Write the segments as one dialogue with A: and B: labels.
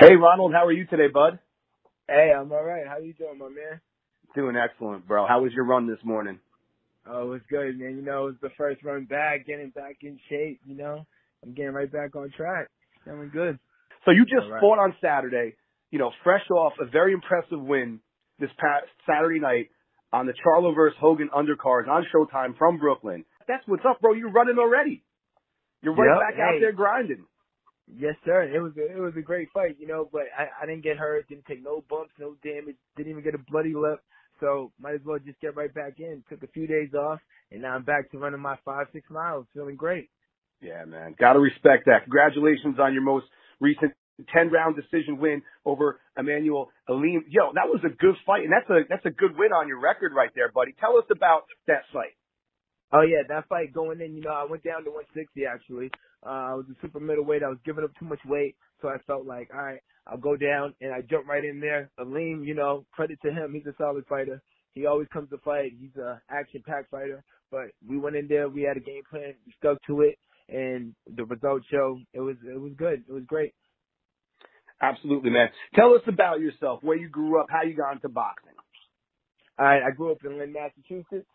A: Hey, Ronald, how are you today, bud?
B: Hey, I'm all right. How you doing, my man?
A: Doing excellent, bro. How was your run this morning?
B: Oh, it was good, man. You know, it was the first run back, getting back in shape. You know, I'm getting right back on track. Feeling good.
A: So you just
B: right.
A: fought on Saturday. You know, fresh off a very impressive win this past Saturday night on the Charlo vs Hogan undercards on Showtime from Brooklyn. That's what's up, bro. You're running already. You're right
B: Yep,
A: back out there grinding.
B: Yes, sir. It was a, it was a great fight, you know, but I, I didn't get hurt, didn't take no bumps, no damage, didn't even get a bloody lip. So might as well just get right back in. Took a few days off, and now I'm back to running my five, six miles, feeling great.
A: Yeah, man. Gotta respect that. Congratulations on your most recent 10 round decision win over Immanuel Aleem. Yo, that was a good fight, and that's a that's a good win on your record right there, buddy. Tell us about that fight.
B: Oh yeah, that fight going in, you know, I went down to 160 actually. Uh, I was a super middleweight. I was giving up too much weight, so I felt like, all right, I'll go down, and I jumped right in there. Aleem, you know, credit to him, he's a solid fighter. He always comes to fight. He's a action-packed fighter. But we went in there, we had a game plan, we stuck to it, and the results show it was it was good. It was great.
A: Absolutely, man. Tell us about yourself, where you grew up, how you got into boxing.
B: All right, I grew up in Lynn, Massachusetts.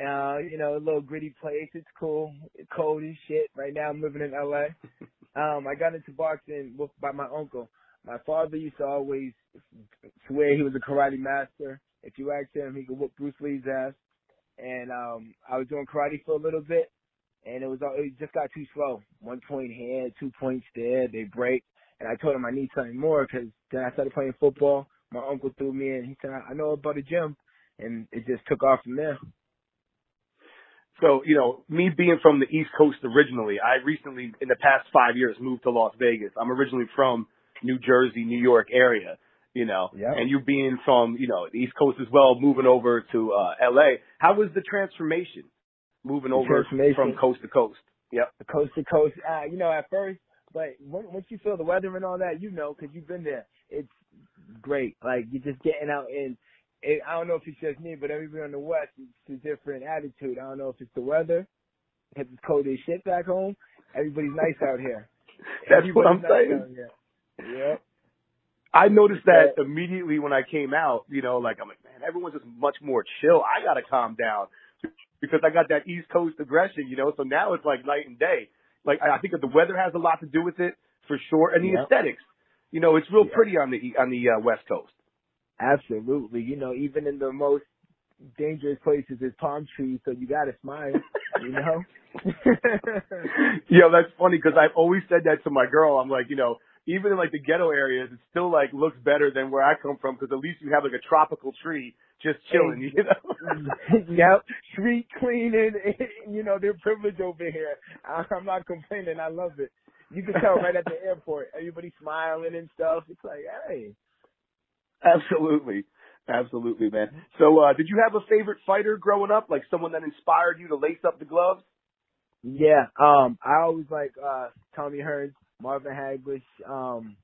B: Uh, you know, a little gritty place. It's cool. It's cold as shit. Right now I'm living in LA. Um, I got into boxing with, by my uncle. My father used to always swear he was a karate master. If you asked him, he could whoop Bruce Lee's ass. And um, I was doing karate for a little bit, and it was all- it just got too slow. One point here, two points there. They break, and I told him I need something more because then I started playing football. My uncle threw me in. He said, "I know about a gym," and it just took off from there.
A: So, you know, me being from the East Coast originally, I recently, in the past five years, moved to Las Vegas. I'm originally from New Jersey, New York area, you know,
B: Yep.
A: and you being from, you know, the East Coast as well, moving over to, uh, LA. How was the transformation moving
B: The
A: over
B: transformation.
A: from coast to coast? Yep.
B: coast to coast. Uh, you know, at first, but when, once you feel the weather and all that, you know, because you've been there. It's great. Like you're just getting out and it, I don't know if it's just me, but everybody on the west it's a different attitude. I don't know if it's the weather, if it's cold as shit back home. Everybody's nice out here.
A: That's what I'm
B: nice
A: saying.
B: Yeah.
A: I noticed that
B: Yeah.
A: immediately when I came out, you know, like I'm like, man, everyone's just much more chill. I gotta calm down because I got that East Coast aggression, you know. So now it's like night and day. Like I think that the weather has a lot to do with it for sure, and the
B: Yep.
A: aesthetics. You know, it's real
B: Yeah.
A: pretty on the on the uh, West Coast.
B: Absolutely. You know, even in the most dangerous places, is palm trees, so you gotta smile. You know.
A: Yo, that's funny because I've always said that to my girl. I'm like, you know, even in like the ghetto areas, it still like looks better than where I come from because at least you have like a tropical tree just chilling, you know.
B: yep, street cleaning. You know, they're privileged over here. I- I'm not complaining. I love it. You can tell right at the airport, everybody smiling and stuff. It's like, hey,
A: Absolutely. Absolutely, man. So, uh, did you have a favorite fighter growing up? Like someone that inspired you to lace up the gloves?
B: yeah. Um, I always like uh Tommy Hearns, Marvin Hagler, um,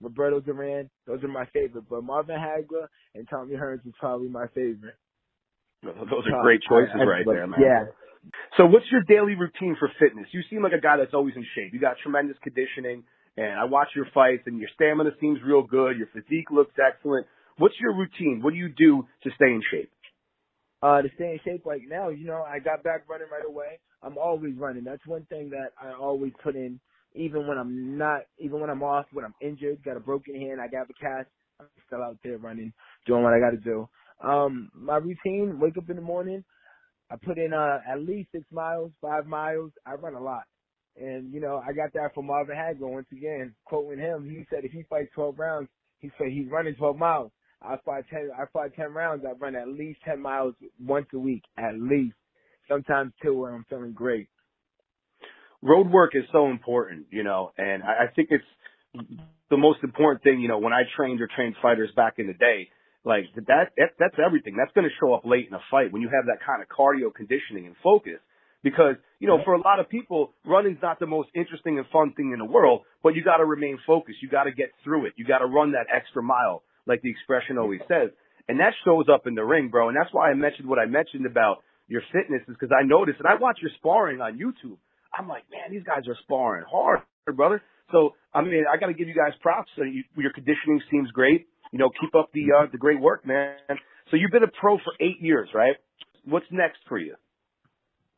B: Roberto Duran. Those are my favorite. But Marvin Hagler and Tommy Hearns is probably my favorite.
A: Those are great choices
B: I-
A: right there, man.
B: Yeah.
A: So, what's your daily routine for fitness? You seem like a guy that's always in shape. You got tremendous conditioning, and I watch your fights, and your stamina seems real good. Your physique looks excellent. What's your routine? What do you do to stay in shape?
B: uh to stay in shape like now, you know, I got back running right away. I'm always running. That's one thing that I always put in even when I'm not even when I'm off, when I'm injured, got a broken hand, I got a cast, I'm still out there running, doing what I gotta do. Um my routine, wake up in the morning, I put in uh at least six miles, five miles. I run a lot. And, you know, I got that from Marvin Hagler once again, quoting him, he said if he fights twelve rounds, he said he's running twelve miles. I fight ten. I fight ten rounds. I run at least ten miles once a week, at least. Sometimes two, where I'm feeling great.
A: road work is so important, you know, and I, I think it's the most important thing, you know, when I trained or trained fighters back in the day, like that, that that's everything. That's going to show up late in a fight when you have that kind of cardio conditioning and focus. Because, you know, for a lot of people, running's not the most interesting and fun thing in the world, but you got to remain focused. You got to get through it. You got to run that extra mile, like the expression always says. And that shows up in the ring, bro. And that's why I mentioned what I mentioned about your fitness is because I noticed, and I watch your sparring on YouTube. I'm like, man, these guys are sparring hard, brother. So, I mean, I got to give you guys props. So you, your conditioning seems great. You know, keep up the uh, the great work, man. So you've been a pro for eight years, right? What's next for you?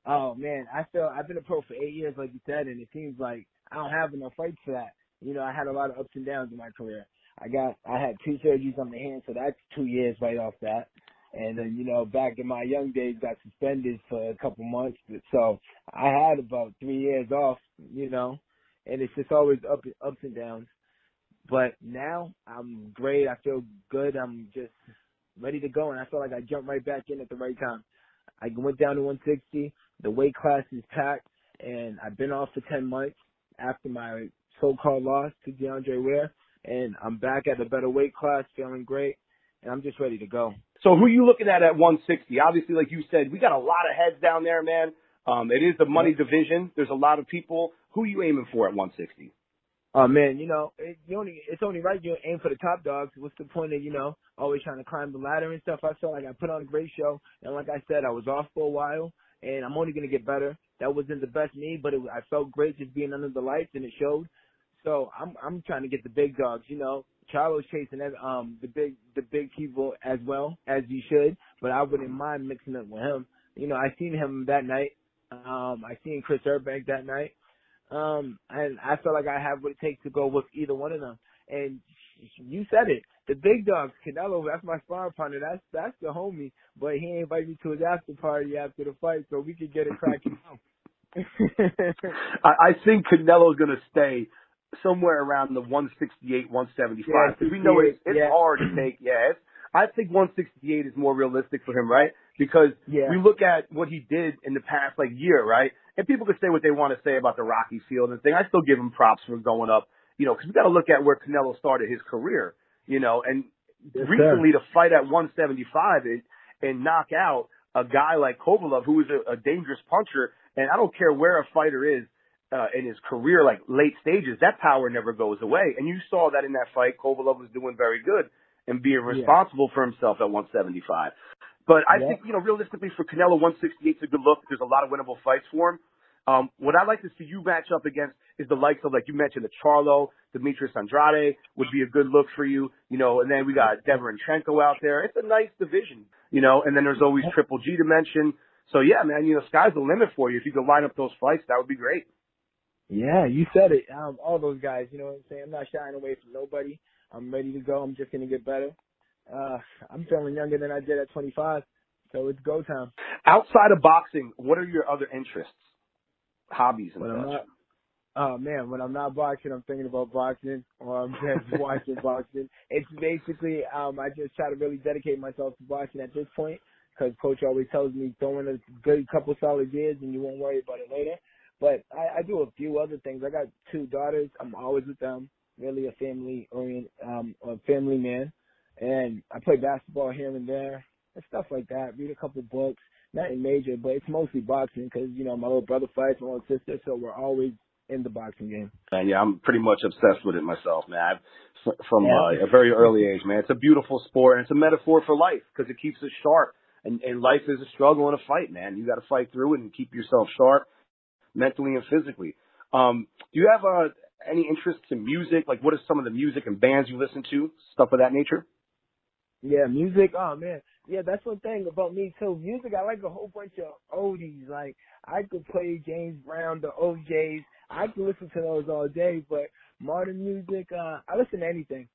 B: Oh man, I feel I've been a pro for eight years, like you said, and it seems like I don't have enough fights for that. You know, I had a lot of ups and downs in my career. I got I had two surgeries on my hand, so that's two years right off that. And then, you know, back in my young days, got suspended for a couple months. So I had about three years off, you know, and it's just always up ups and downs. But now I'm great. I feel good. I'm just ready to go, and I feel like I jumped right back in at the right time. I went down to 160. The weight class is packed, and I've been off for 10 months after my so-called loss to DeAndre Ware, and I'm back at a better weight class, feeling great, and I'm just ready to go.
A: So who are you looking at at 160? Obviously, like you said, we got a lot of heads down there, man. Um, it is the money division. There's a lot of people. Who are you aiming for at 160?
B: Oh man, you know, it, you only it's only right you aim for the top dogs. What's the point of you know always trying to climb the ladder and stuff? I felt like I put on a great show, and like I said, I was off for a while, and I'm only gonna get better. That wasn't the best me, but it, I felt great just being under the lights, and it showed. So I'm I'm trying to get the big dogs. You know, Charlo's chasing um the big the big people as well as he should, but I wouldn't mind mixing up with him. You know, I seen him that night. Um, I seen Chris Eubank that night. Um, and I feel like I have what it takes to go with either one of them. And you said it, the big dogs, Canelo, that's my sparring partner. That's that's the homie. But he ain't invite me to his after party after the fight, so we could get it cracking.
A: I, I think Canelo's gonna stay somewhere around the 168, 175. Because yeah, we know it's, it's yeah. hard to take. Yeah, I think 168 is more realistic for him, right? Because yeah. we look at what he did in the past like year, right? And people can say what they want to say about the Rocky Fielding thing. I still give him props for going up, you know, because we got to look at where Canelo started his career, you know, and yes, recently sir. to fight at 175 and, and knock out a guy like Kovalev, who is a, a dangerous puncher. And I don't care where a fighter is, uh, in his career, like late stages, that power never goes away. And you saw that in that fight. Kovalev was doing very good and being responsible yeah. for himself at 175. But I yeah. think, you know, realistically for Canelo, 168 is a good look. There's a lot of winnable fights for him. Um, what I'd like to see you match up against is the likes of, like you mentioned, the Charlo, Demetrius Andrade would be a good look for you, you know, and then we got Derevyanchenko out there. It's a nice division, you know, and then there's always Triple G to mention. So yeah, man, you know, sky's the limit for you. If you could line up those fights, that would be great.
B: Yeah, you said it. Um, all those guys, you know what I'm saying? I'm not shying away from nobody. I'm ready to go. I'm just gonna get better. Uh, I'm feeling younger than I did at 25, so it's go time.
A: Outside of boxing, what are your other interests, hobbies, and
B: when
A: such?
B: I'm not, oh man, when I'm not boxing, I'm thinking about boxing, or I'm just watching boxing. It's basically, um, I just try to really dedicate myself to boxing at this point, because coach always tells me throw in a good couple solid years and you won't worry about it later. But I, I do a few other things. I got two daughters. I'm always with them. Really a family orient, um, a family man. And I play basketball here and there and stuff like that. Read a couple books. Nothing major, but it's mostly boxing because you know my little brother fights, my little sister, so we're always in the boxing game.
A: And yeah, I'm pretty much obsessed with it myself, man. I've, from yeah. uh, a very early age, man. It's a beautiful sport and it's a metaphor for life because it keeps us sharp. And, and life is a struggle and a fight, man. You got to fight through it and keep yourself sharp mentally and physically. Um, do you have uh, any interest in music? Like, what are some of the music and bands you listen to? Stuff of that nature.
B: Yeah, music. Oh man, yeah, that's one thing about me too. Music, I like a whole bunch of oldies. Like I could play James Brown, the O'Jays. I could listen to those all day. But modern music, uh, I listen to anything.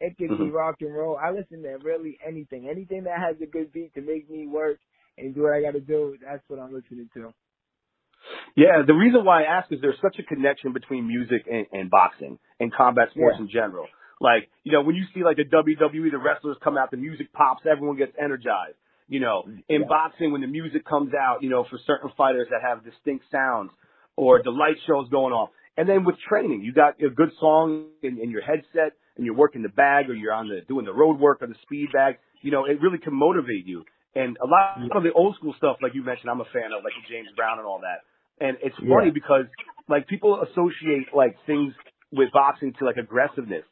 B: It could mm-hmm. be rock and roll. I listen to really anything. Anything that has a good beat to make me work and do what I got to do. That's what I'm listening to.
A: Yeah, the reason why I ask is there's such a connection between music and, and boxing and combat sports yeah. in general. Like, you know, when you see like the WWE, the wrestlers come out, the music pops, everyone gets energized. You know, in yeah. boxing, when the music comes out, you know, for certain fighters that have distinct sounds or the light shows going off. And then with training, you got a good song in, in your headset and you're working the bag or you're on the, doing the road work or the speed bag. You know, it really can motivate you. And a lot of the old school stuff, like you mentioned, I'm a fan of, like James Brown and all that. And it's funny yeah. because like people associate like things with boxing to like aggressiveness.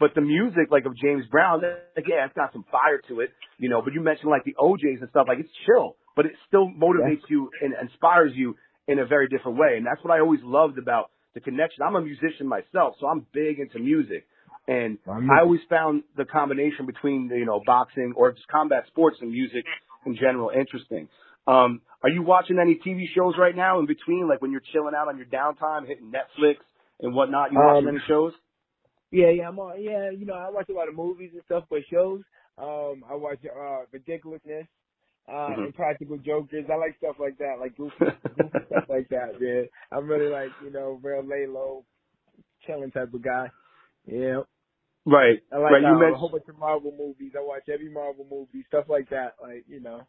A: But the music, like of James Brown, like, yeah, it's got some fire to it, you know. But you mentioned like the O'Jays and stuff, like it's chill, but it still motivates yeah. you and inspires you in a very different way. And that's what I always loved about the connection. I'm a musician myself, so I'm big into music. And I always found the combination between, you know, boxing or just combat sports and music in general interesting. Um, are you watching any TV shows right now in between, like when you're chilling out on your downtime, hitting Netflix and whatnot? You watching
B: Um,
A: any shows?
B: Yeah, yeah, I'm on. Yeah, you know, I watch a lot of movies and stuff, but shows. Um, I watch uh, Ridiculousness, uh,
A: Mhm.
B: and Practical Jokers. I like stuff like that, like goofy, goofy stuff like that. Man, I'm really like, you know, real lay low, chilling type of guy. Yeah,
A: Right,
B: I like
A: right. You
B: uh, a whole bunch of Marvel movies. I watch every Marvel movie, stuff like that. Like, you know.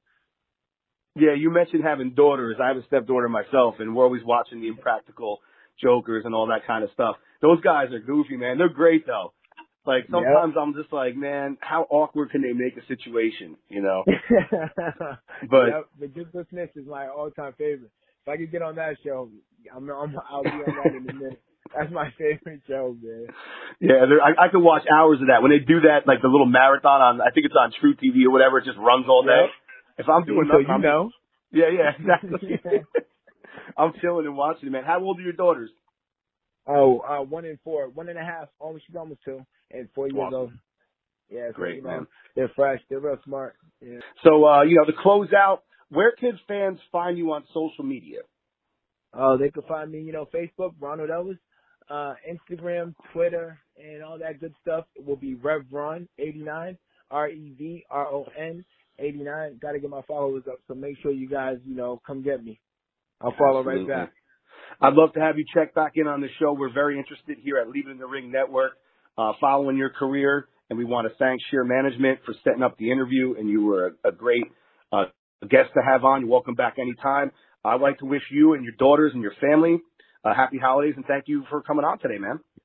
A: Yeah, you mentioned having daughters. I have a stepdaughter myself, and we're always watching the Impractical Jokers and all that kind of stuff. Those guys are goofy, man. They're great though. Like
B: Yep.
A: sometimes I'm just like, man, how awkward can they make a situation? You know? But
B: yep, Ridiculousness is my all-time favorite. If I could get on that show, I'm, I'm I'll be on that in a minute. That's my favorite show, man.
A: yeah, I, I could watch hours of that when they do that, like the little marathon on. I think it's on truTV or whatever. It just runs all day.
B: Yep.
A: If I'm doing
B: so
A: nothing,
B: you
A: I'm,
B: know.
A: yeah, yeah, exactly. I'm chilling and watching it, man. How old are your daughters?
B: Oh, uh, one and four, one and a half, almost she's almost two, and four years
A: Awesome.
B: old. Yeah, so,
A: Great,
B: know,
A: man.
B: They're fresh. They're real smart. Yeah.
A: So, uh, you know, to close out, where can fans find you on social media?
B: Oh, they can find me, you know, Facebook, Ronald Ellis, uh, Instagram, Twitter, and all that good stuff. It will be Revron89, R-E-V-R-O-N 89. Got to get my followers up, so make sure you guys, you know, come get me. I'll follow
A: Absolutely.
B: right back.
A: I'd love to have you check back in on the show. We're very interested here at Leaving the Ring Network, uh, following your career, and we want to thank Sheer Management for setting up the interview. And you were a, a great uh, guest to have on. You're welcome back anytime. I'd like to wish you and your daughters and your family uh, happy holidays, and thank you for coming on today, man.